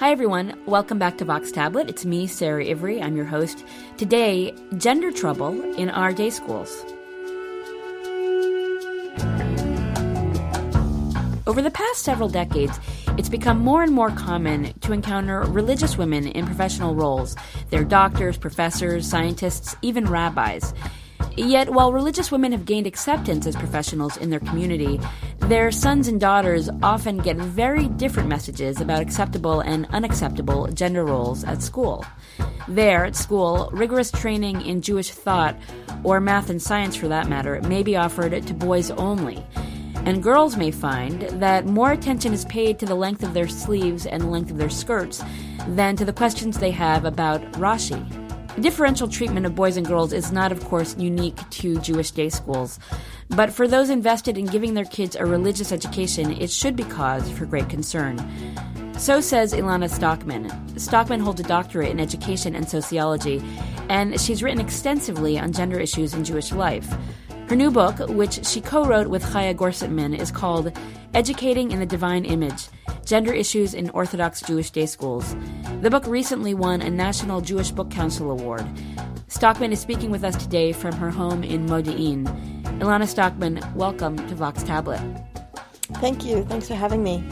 Hi, everyone. Welcome back to Vox Tablet. It's me, Sara Ivry. I'm your host. Today, gender trouble in our day schools. Over the past several decades, it's become more and more common to encounter religious women in professional roles. They're doctors, professors, scientists, even rabbis. Yet, while religious women have gained acceptance as professionals in their community, their sons and daughters often get very different messages about acceptable and unacceptable gender roles at school. There, at school, rigorous training in Jewish thought, or math and science for that matter, may be offered to boys only. And girls may find that more attention is paid to the length of their sleeves and length of their skirts than to the questions they have about Rashi. The differential treatment of boys and girls is not, of course, unique to Jewish day schools. But for those invested in giving their kids a religious education, it should be cause for great concern. So says Elana Sztokman. Sztokman holds a doctorate in education and sociology, and she's written extensively on gender issues in Jewish life. Her new book, which she co wrote with Chaya Gorsetman, is called Educating in the Divine Image Gender Issues in Orthodox Jewish Day Schools. The book recently won a National Jewish Book Council Award. Sztokman is speaking with us today from her home in Modi'in. Elana Sztokman, welcome to Vox Tablet. Thank you. Thanks for having me.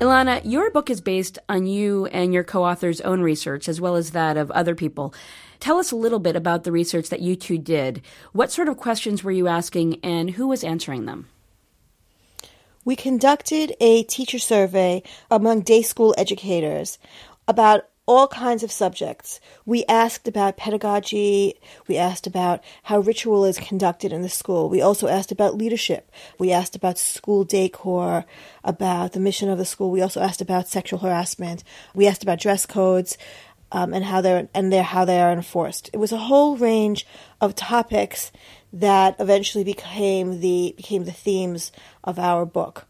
Elana, your book is based on you and your co author's own research, as well as that of other people. Tell us a little bit about the research that you two did. What sort of questions were you asking, and who was answering them? We conducted a teacher survey among day school educators about all kinds of subjects. We asked about pedagogy. We asked about how ritual is conducted in the school. We also asked about leadership. We asked about school decor, about the mission of the school. We also asked about sexual harassment. We asked about dress codes. Um, and how they're and they're how they are enforced. It was a whole range of topics that eventually became the became the themes of our book.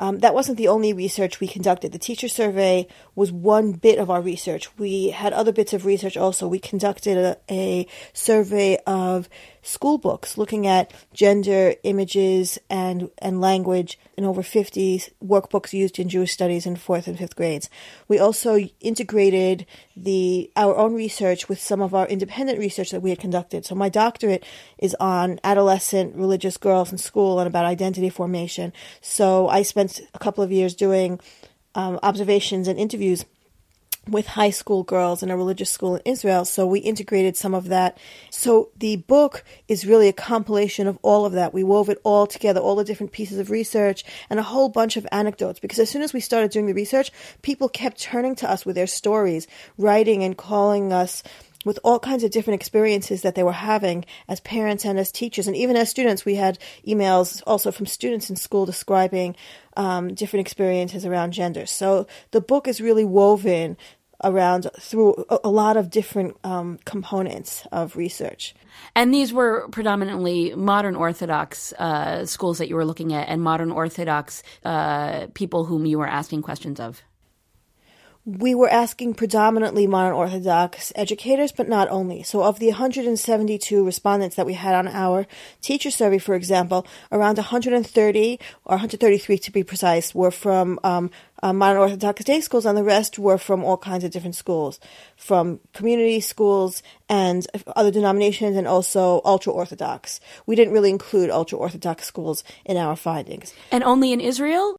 Um, that wasn't the only research we conducted. The teacher survey was one bit of our research. We had other bits of research also. We conducted a, a survey of school books looking at gender images and, and language in over 50 workbooks used in Jewish studies in fourth and fifth grades. We also integrated the our own research with some of our independent research that we had conducted. So my doctorate is on adolescent religious girls in school and about identity formation. So I spent a couple of years doing um, observations and interviews with high school girls in a religious school in Israel. So we integrated some of that. So the book is really a compilation of all of that. We wove it all together, all the different pieces of research and a whole bunch of anecdotes. Because as soon as we started doing the research, people kept turning to us with their stories, writing and calling us with all kinds of different experiences that they were having as parents and as teachers. And even as students, we had emails also from students in school describing um, different experiences around gender. So the book is really woven around through a, lot of different um, components of research. And these were predominantly modern Orthodox uh, schools that you were looking at, and modern Orthodox uh, people whom you were asking questions of we were asking predominantly modern Orthodox educators, but not only. So, of the 172 respondents that we had on our teacher survey, for example, around 130 or 133 to be precise were from um, uh, modern Orthodox day schools, and the rest were from all kinds of different schools, from community schools and other denominations, and also ultra Orthodox. We didn't really include ultra Orthodox schools in our findings. And only in Israel?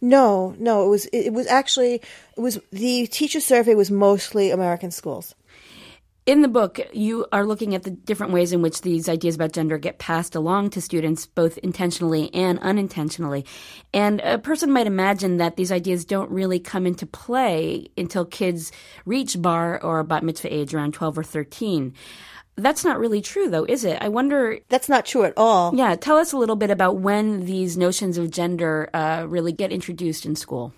No, no, it was it was actually it was the teacher survey was mostly American schools. In the book, you are looking at the different ways in which these ideas about gender get passed along to students, both intentionally and unintentionally. And a person might imagine that these ideas don't really come into play until kids reach bar or bat mitzvah age around 12 or 13. That's not really true, though, is it? I wonder. That's not true at all. Yeah, tell us a little bit about when these notions of gender uh, really get introduced in school.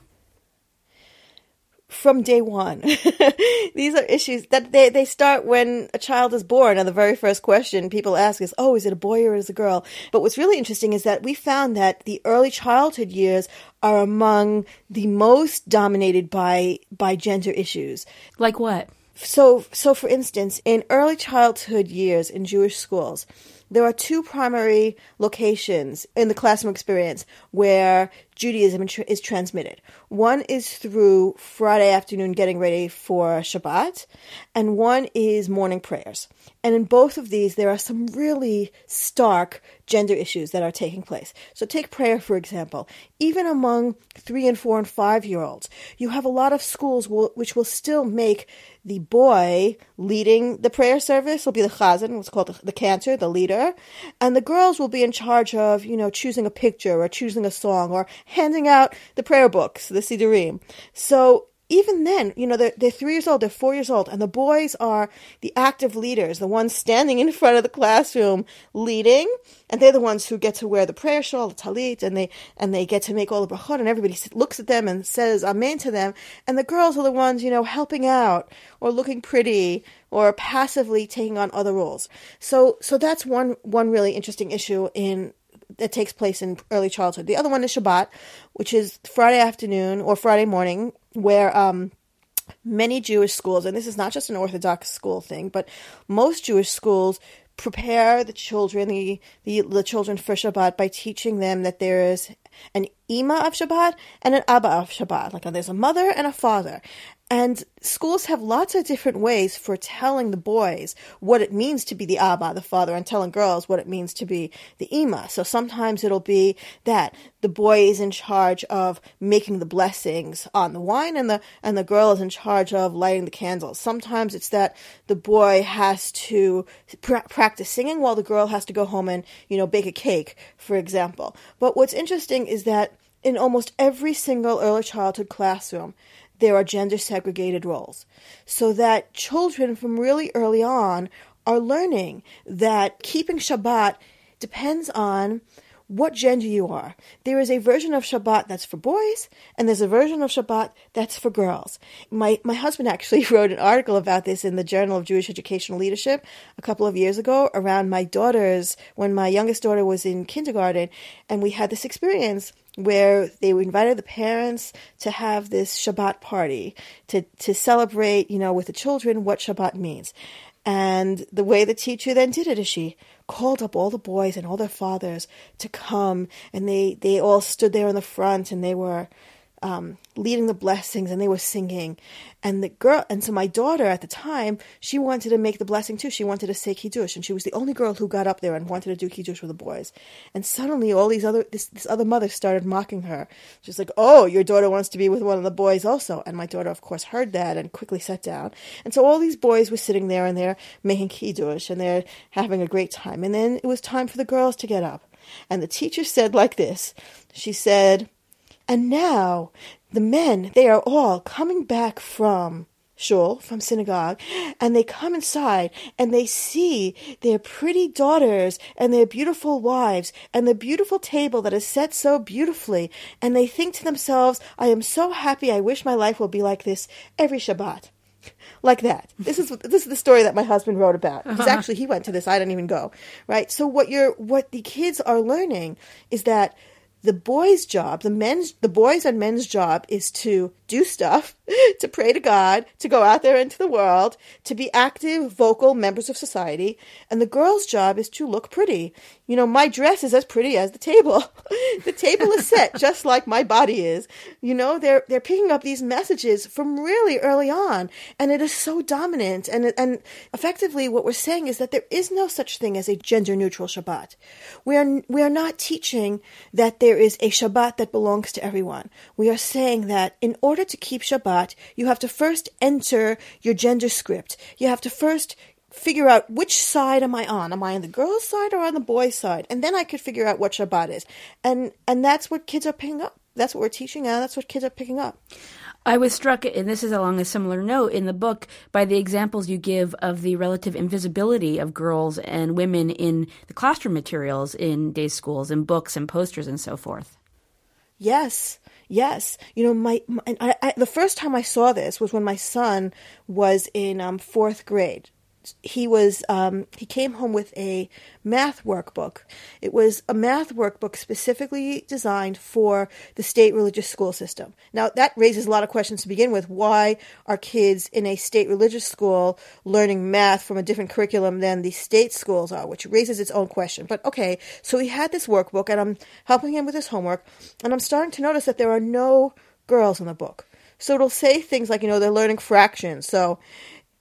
From day one. these are issues that they, they start when a child is born, and the very first question people ask is, Oh, is it a boy or is it a girl? But what's really interesting is that we found that the early childhood years are among the most dominated by by gender issues. Like what? So, so for instance, in early childhood years in Jewish schools, there are two primary locations in the classroom experience where Judaism is transmitted. One is through Friday afternoon getting ready for Shabbat, and one is morning prayers. And in both of these, there are some really stark gender issues that are taking place. So, take prayer, for example. Even among three and four and five year olds, you have a lot of schools will, which will still make the boy leading the prayer service will be the chazan, what's called the, the cantor, the leader, and the girls will be in charge of, you know, choosing a picture or choosing a song or handing out the prayer books, the siddurim. So even then, you know, they're, they're three years old, they're four years old, and the boys are the active leaders, the ones standing in front of the classroom leading, and they're the ones who get to wear the prayer shawl, the talit, and they and they get to make all the brachot, and everybody looks at them and says amen to them, and the girls are the ones, you know, helping out or looking pretty or passively taking on other roles. So so that's one one really interesting issue in that takes place in early childhood. The other one is Shabbat, which is Friday afternoon or Friday morning, where um, many Jewish schools, and this is not just an Orthodox school thing, but most Jewish schools prepare the children, the, the, the children for Shabbat by teaching them that there is an ima of Shabbat and an abba of Shabbat. Like there's a mother and a father. And schools have lots of different ways for telling the boys what it means to be the Abba, the father, and telling girls what it means to be the Ima. So sometimes it'll be that the boy is in charge of making the blessings on the wine and the, and the girl is in charge of lighting the candles. Sometimes it's that the boy has to pra- practice singing while the girl has to go home and, you know, bake a cake, for example. But what's interesting is that in almost every single early childhood classroom, there are gender segregated roles. So that children from really early on are learning that keeping Shabbat depends on what gender you are. There is a version of Shabbat that's for boys, and there's a version of Shabbat that's for girls. My my husband actually wrote an article about this in the Journal of Jewish Educational Leadership a couple of years ago around my daughter's when my youngest daughter was in kindergarten, and we had this experience where they invited the parents to have this Shabbat party to, to celebrate, you know, with the children what Shabbat means. And the way the teacher then did it is she called up all the boys and all their fathers to come and they, they all stood there in the front and they were um, leading the blessings and they were singing. And the girl, and so my daughter at the time, she wanted to make the blessing too. She wanted to say Kiddush, and she was the only girl who got up there and wanted to do Kiddush with the boys. And suddenly, all these other, this, this other mother started mocking her. She's like, "Oh, your daughter wants to be with one of the boys also." And my daughter, of course, heard that and quickly sat down. And so all these boys were sitting there and they're making Kiddush and they're having a great time. And then it was time for the girls to get up. And the teacher said like this. She said, "And now the men, they are all coming back from shul, from synagogue, and they come inside and they see their pretty daughters and their beautiful wives and the beautiful table that is set so beautifully, and they think to themselves, I am so happy, I wish my life will be like this every Shabbat. Like that. This is this is the story that my husband wrote about. Because uh-huh. actually he went to this. I didn't even go. Right. So what you're what the kids are learning is that the boys' job, the men's, the boys and men's job is to do stuff, to pray to God, to go out there into the world, to be active, vocal members of society. And the girl's job is to look pretty. You know, my dress is as pretty as the table. the table is set just like my body is. You know, they're, they're picking up these messages from really early on. And it is so dominant. And, and effectively what we're saying is that there is no such thing as a gender neutral Shabbat. We are, we are not teaching that there is a Shabbat that belongs to everyone. We are saying that in order order to keep Shabbat, you have to first enter your gender script. You have to first figure out which side am I on? Am I on the girl's side or on the boy's side? And then I could figure out what Shabbat is. And and that's what kids are picking up. That's what we're teaching and that's what kids are picking up. I was struck, and this is along a similar note in the book, by the examples you give of the relative invisibility of girls and women in the classroom materials in day schools and books and posters and so forth. Yes. Yes, you know, my, my I, I, the first time I saw this was when my son was in um, fourth grade. He was um, he came home with a math workbook. It was a math workbook specifically designed for the state religious school system. Now that raises a lot of questions to begin with. Why are kids in a state religious school learning math from a different curriculum than the state schools are? Which raises its own question. But okay, so he had this workbook, and I'm helping him with his homework, and I'm starting to notice that there are no girls in the book. So it'll say things like, you know, they're learning fractions. So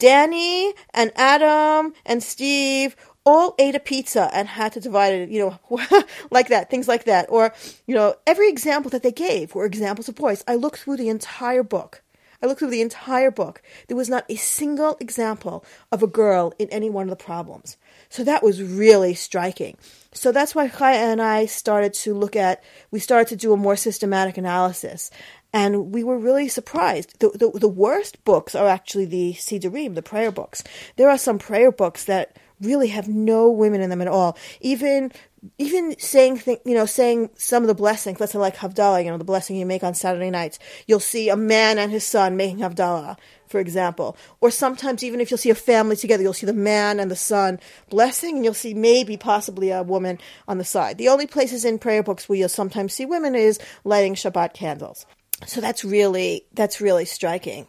Danny and Adam and Steve all ate a pizza and had to divide it, you know, like that, things like that. Or, you know, every example that they gave were examples of boys. I looked through the entire book. I looked through the entire book. There was not a single example of a girl in any one of the problems. So that was really striking. So that's why Chaya and I started to look at, we started to do a more systematic analysis and we were really surprised. The, the, the worst books are actually the Siddurim, the prayer books. There are some prayer books that really have no women in them at all. Even even saying th- you know saying some of the blessings, let's say like Havdalah, you know the blessing you make on Saturday nights, you'll see a man and his son making Havdalah, for example. Or sometimes even if you'll see a family together, you'll see the man and the son blessing, and you'll see maybe possibly a woman on the side. The only places in prayer books where you'll sometimes see women is lighting Shabbat candles. So that's really that's really striking.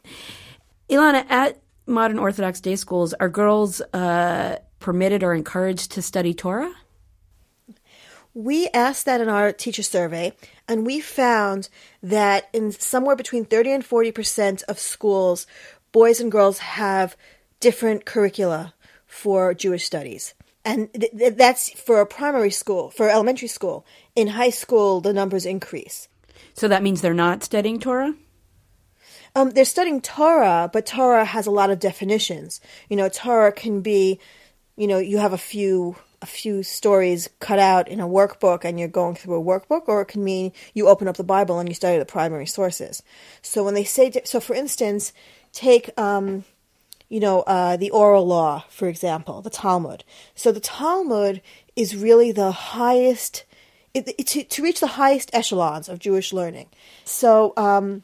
Elana, at modern Orthodox day schools, are girls uh, permitted or encouraged to study Torah? We asked that in our teacher survey, and we found that in somewhere between 30 and 40 percent of schools, boys and girls have different curricula for Jewish studies. And th- that's for a primary school, for elementary school. In high school, the numbers increase. So that means they're not studying Torah? Um, they're studying Torah, but Torah has a lot of definitions. You know, Torah can be, you know, you have a few a few stories cut out in a workbook and you're going through a workbook, or it can mean you open up the Bible and you study the primary sources. So when they say, so for instance, take, um, you know, uh, the oral law, for example, the Talmud. So the Talmud is really the highest it, to, to reach the highest echelons of Jewish learning. So, um,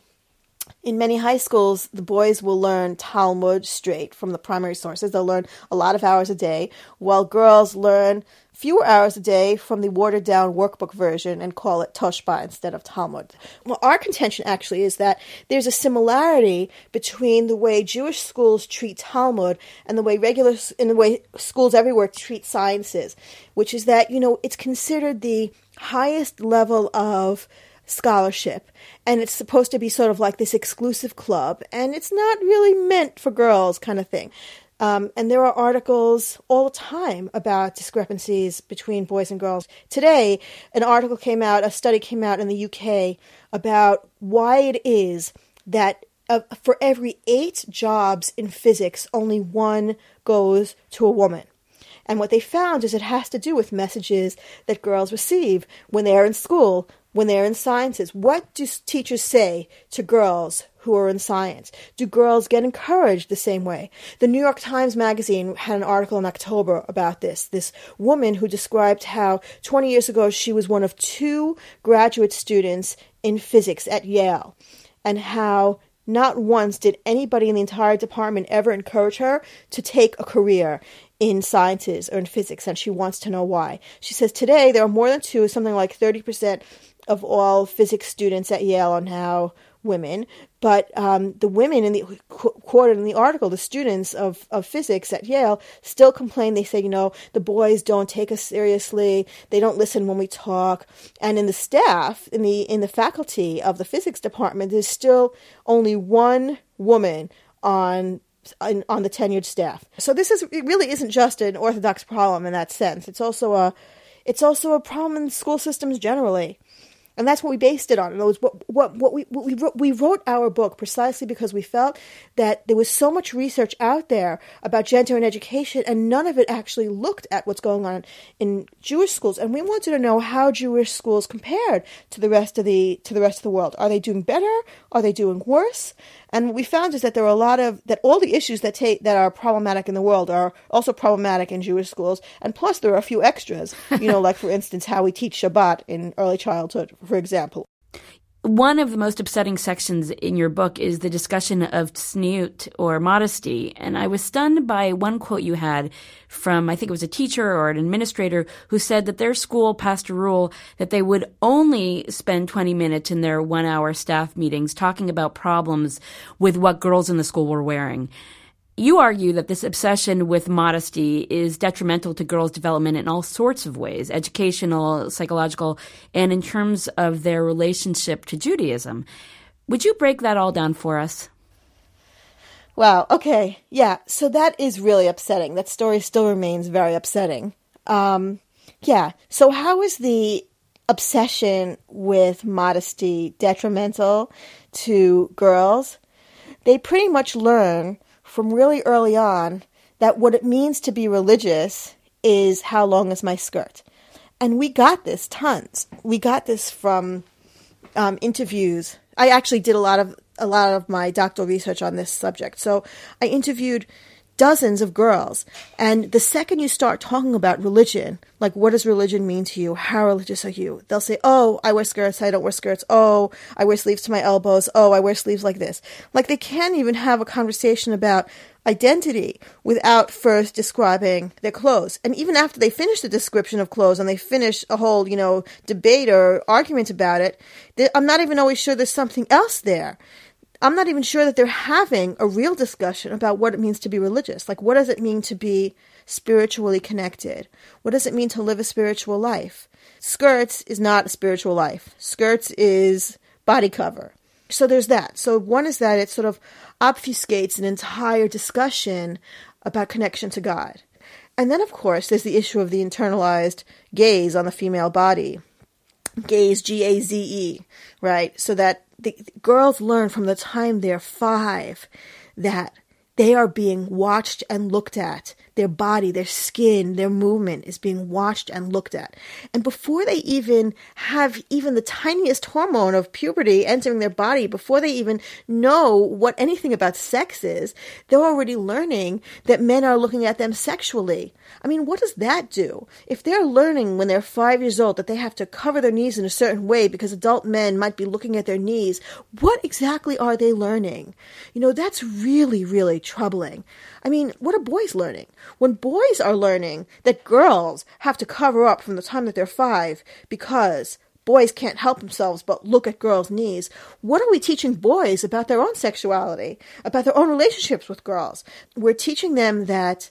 in many high schools, the boys will learn Talmud straight from the primary sources. They'll learn a lot of hours a day, while girls learn fewer hours a day from the watered down workbook version and call it Toshba instead of Talmud. Well, our contention actually is that there's a similarity between the way Jewish schools treat Talmud and the way regular, in the way schools everywhere treat sciences, which is that, you know, it's considered the highest level of scholarship and it's supposed to be sort of like this exclusive club and it's not really meant for girls kind of thing um, and there are articles all the time about discrepancies between boys and girls. Today, an article came out, a study came out in the UK about why it is that uh, for every eight jobs in physics, only one goes to a woman. And what they found is it has to do with messages that girls receive when they are in school, when they're in sciences. What do teachers say to girls who are in science? Do girls get encouraged the same way? The New York Times Magazine had an article in October about this. This woman who described how 20 years ago she was one of two graduate students in physics at Yale, and how not once did anybody in the entire department ever encourage her to take a career in sciences or in physics, and she wants to know why. She says today there are more than two, something like 30% of all physics students at Yale are now women, but um, the women in the quoted in the article, the students of, of physics at Yale, still complain. They say, you know, the boys don't take us seriously. They don't listen when we talk. And in the staff, in the in the faculty of the physics department, there's still only one woman on on, the tenured staff. So this is it really isn't just an orthodox problem in that sense. It's also a it's also a problem in school systems generally and that's what we based it on. And it was what what what we what we wrote, we wrote our book precisely because we felt that there was so much research out there about gender and education, and none of it actually looked at what's going on in Jewish schools. And we wanted to know how Jewish schools compared to the rest of the to the rest of the world. Are they doing better? Are they doing worse? And what we found is that there are a lot of that all the issues that take that are problematic in the world are also problematic in Jewish schools. And plus, there are a few extras. You know, like for instance, how we teach Shabbat in early childhood, for example. One of the most upsetting sections in your book is the discussion of tzniut or modesty. And I was stunned by one quote you had from, I think it was a teacher or an administrator who said that their school passed a rule that they would only spend 20 minutes in their one hour staff meetings talking about problems with what girls in the school were wearing. You argue that this obsession with modesty is detrimental to girls' development in all sorts of ways educational, psychological, and in terms of their relationship to Judaism. Would you break that all down for us? Wow, okay. Yeah, so that is really upsetting. That story still remains very upsetting. Um, yeah, so how is the obsession with modesty detrimental to girls? They pretty much learn from really early on that what it means to be religious is how long is my skirt. And we got this tons. We got this from um, interviews. I actually did a lot of a lot of my doctoral research on this subject. So I interviewed dozens of girls. And the second you start talking about religion, like what does religion mean to you? How religious are you? They'll say, Oh, I wear skirts, I don't wear skirts. Oh, I wear sleeves to my elbows. Oh, I wear sleeves like this. Like they can't even have a conversation about identity without first describing their clothes. And even after they finish the description of clothes and they finish a whole, you know, debate or argument about it, I'm not even always sure there's something else there. I'm not even sure that they're having a real discussion about what it means to be religious. Like, what does it mean to be spiritually connected? What does it mean to live a spiritual life? Skirts is not a spiritual life. Skirts is body cover. So there's that. So one is that it sort of obfuscates an entire discussion about connection to God. And then, of course, there's the issue of the internalized gaze on the female body. Gaze, G A Z E, right? So that the, the girls learn from the time they're five that they are being watched and looked at their body, their skin, their movement is being watched and looked at. And before they even have even the tiniest hormone of puberty entering their body, before they even know what anything about sex is, they're already learning that men are looking at them sexually. I mean, what does that do? If they're learning when they're five years old that they have to cover their knees in a certain way because adult men might be looking at their knees, what exactly are they learning? You know, that's really, really troubling. I mean, what are boys learning? When boys are learning that girls have to cover up from the time that they're five because boys can't help themselves but look at girls' knees, what are we teaching boys about their own sexuality, about their own relationships with girls? We're teaching them that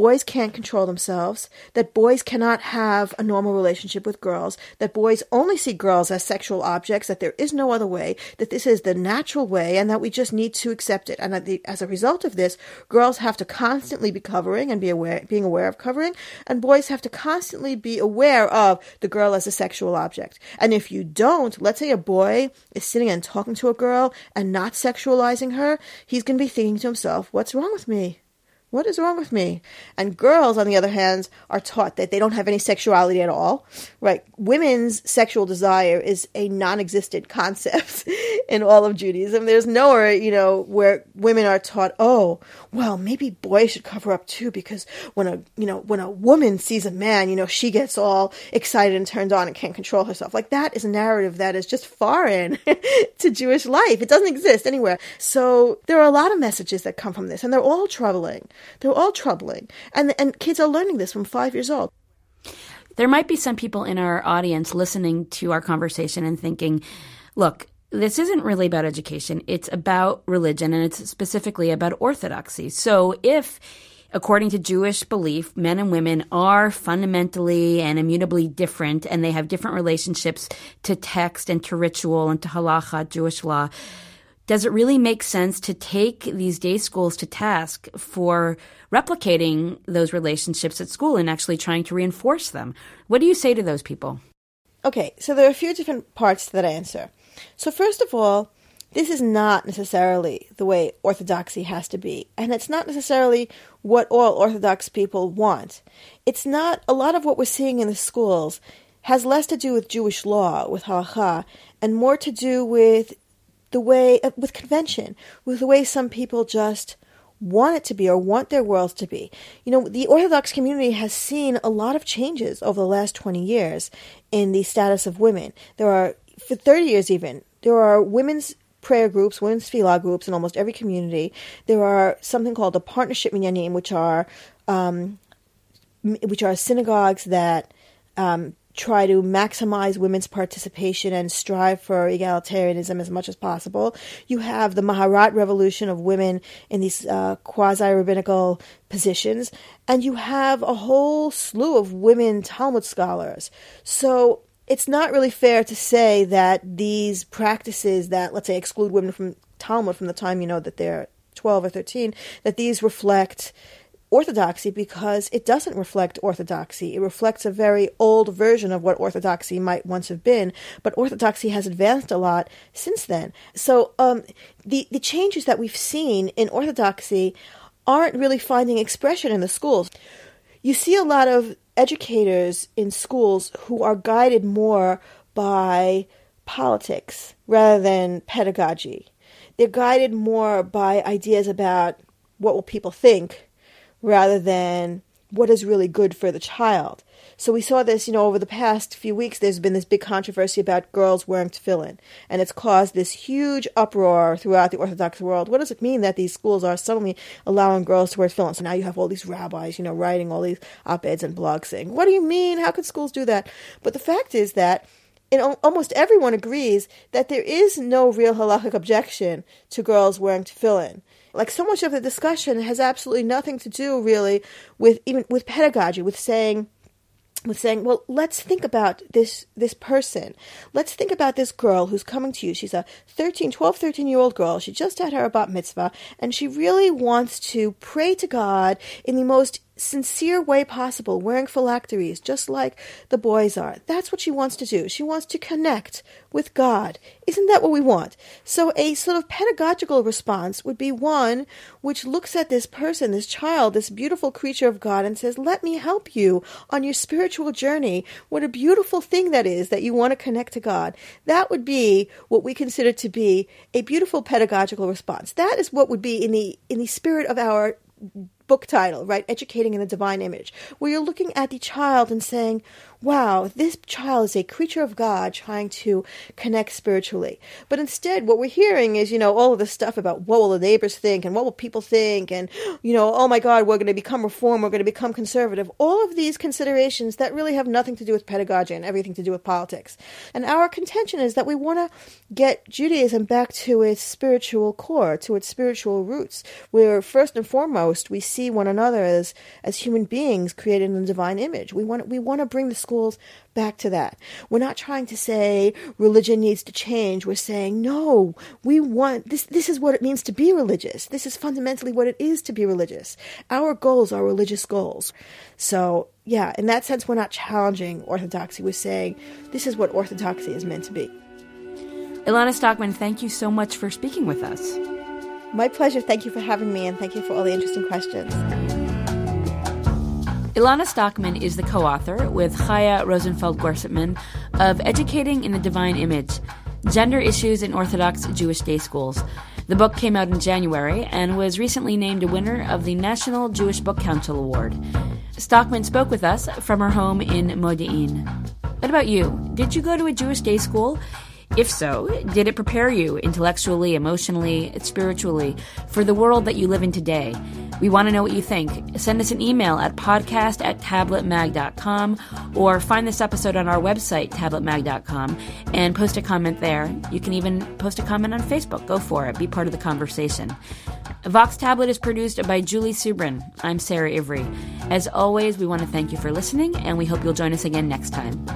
boys can't control themselves, that boys cannot have a normal relationship with girls, that boys only see girls as sexual objects, that there is no other way, that this is the natural way, and that we just need to accept it. And the, as a result of this, girls have to constantly be covering and be aware, being aware of covering, and boys have to constantly be aware of the girl as a sexual object. And if you don't, let's say a boy is sitting and talking to a girl and not sexualizing her, he's going to be thinking to himself, what's wrong with me? What is wrong with me? And girls, on the other hand, are taught that they don't have any sexuality at all, right? Women's sexual desire is a non existent concept in all of Judaism. There's nowhere, you know, where women are taught, oh, well, maybe boys should cover up too, because when a, you know, when a woman sees a man, you know, she gets all excited and turned on and can't control herself. Like that is a narrative that is just foreign to Jewish life. It doesn't exist anywhere. So there are a lot of messages that come from this, and they're all troubling. They're all troubling. And, and kids are learning this from five years old. There might be some people in our audience listening to our conversation and thinking, look, this isn't really about education. It's about religion and it's specifically about orthodoxy. So if according to Jewish belief, men and women are fundamentally and immutably different and they have different relationships to text and to ritual and to halacha, Jewish law does it really make sense to take these day schools to task for replicating those relationships at school and actually trying to reinforce them? What do you say to those people? Okay, so there are a few different parts to that answer. So, first of all, this is not necessarily the way orthodoxy has to be, and it's not necessarily what all Orthodox people want. It's not, a lot of what we're seeing in the schools has less to do with Jewish law, with halacha, and more to do with the way uh, with convention, with the way some people just want it to be or want their worlds to be. You know, the Orthodox community has seen a lot of changes over the last 20 years in the status of women. There are, for 30 years even, there are women's prayer groups, women's tefillah groups in almost every community. There are something called the partnership minyanim, which are um, which are synagogues that um, try to maximize women's participation and strive for egalitarianism as much as possible. You have the Maharat revolution of women in these uh, quasi rabbinical positions, and you have a whole slew of women Talmud scholars. So it's not really fair to say that these practices that, let's say, exclude women from Talmud from the time you know that they're 12 or 13, that these reflect orthodoxy because it doesn't reflect orthodoxy. It reflects a very old version of what orthodoxy might once have been, but orthodoxy has advanced a lot since then. So um, the the changes that we've seen in orthodoxy aren't really finding expression in the schools. You see a lot of educators in schools who are guided more by politics rather than pedagogy. They're guided more by ideas about what will people think rather than what is really good for the child. So we saw this, you know, over the past few weeks. There's been this big controversy about girls wearing tefillin, and it's caused this huge uproar throughout the Orthodox world. What does it mean that these schools are suddenly allowing girls to wear tefillin? So now you have all these rabbis, you know, writing all these op-eds and blogs saying, "What do you mean? How could schools do that?" But the fact is that and almost everyone agrees that there is no real halachic objection to girls wearing tefillin. Like so much of the discussion has absolutely nothing to do really with even with pedagogy, with saying with saying, well, let's think about this this person. Let's think about this girl who's coming to you. She's a 13, 12, 13 year old girl. She just had her bat mitzvah, and she really wants to pray to God in the most sincere way possible, wearing phylacteries, just like the boys are. That's what she wants to do. She wants to connect with God. Isn't that what we want? So, a sort of pedagogical response would be one which looks at this person, this child, this beautiful creature of God, and says, Let me help you on your spiritual journey. What a beautiful thing that is that you want to connect to God. That would be what we consider to be a beautiful pedagogical response. That is what would be in the in the spirit of our book title, right? Educating in the Divine Image, where you're looking at the child and saying, wow, this child is a creature of God trying to connect spiritually. But instead, what we're hearing is, you know, all of this stuff about what will the neighbors think and what will people think and, you know, oh my God, we're going to become reform, we're going to become conservative. All of these considerations that really have nothing to do with pedagogy and everything to do with politics. And our contention is that we want to get Judaism back to its spiritual core, to its spiritual roots, where first and foremost we see one another as, as human beings created in the divine image. We want, we want to bring the schools back to that. We're not trying to say religion needs to change. We're saying, no, we want this. This is what it means to be religious. This is fundamentally what it is to be religious. Our goals are religious goals. So, yeah, in that sense, we're not challenging orthodoxy. We're saying this is what orthodoxy is meant to be. Elana Sztokman, thank you so much for speaking with us. My pleasure. Thank you for having me, and thank you for all the interesting questions. Elana Sztokman is the co author with Chaya Rosenfeld Gorsetman of Educating in the Divine Image Gender Issues in Orthodox Jewish Day Schools. The book came out in January and was recently named a winner of the National Jewish Book Council Award. Sztokman spoke with us from her home in Modi'in. What about you? Did you go to a Jewish day school? If so, did it prepare you intellectually, emotionally, spiritually for the world that you live in today? We want to know what you think. Send us an email at podcast at tabletmag.com or find this episode on our website, tabletmag.com, and post a comment there. You can even post a comment on Facebook. Go for it. Be part of the conversation. Vox Tablet is produced by Julie Subrin. I'm Sara Ivry. As always, we want to thank you for listening, and we hope you'll join us again next time.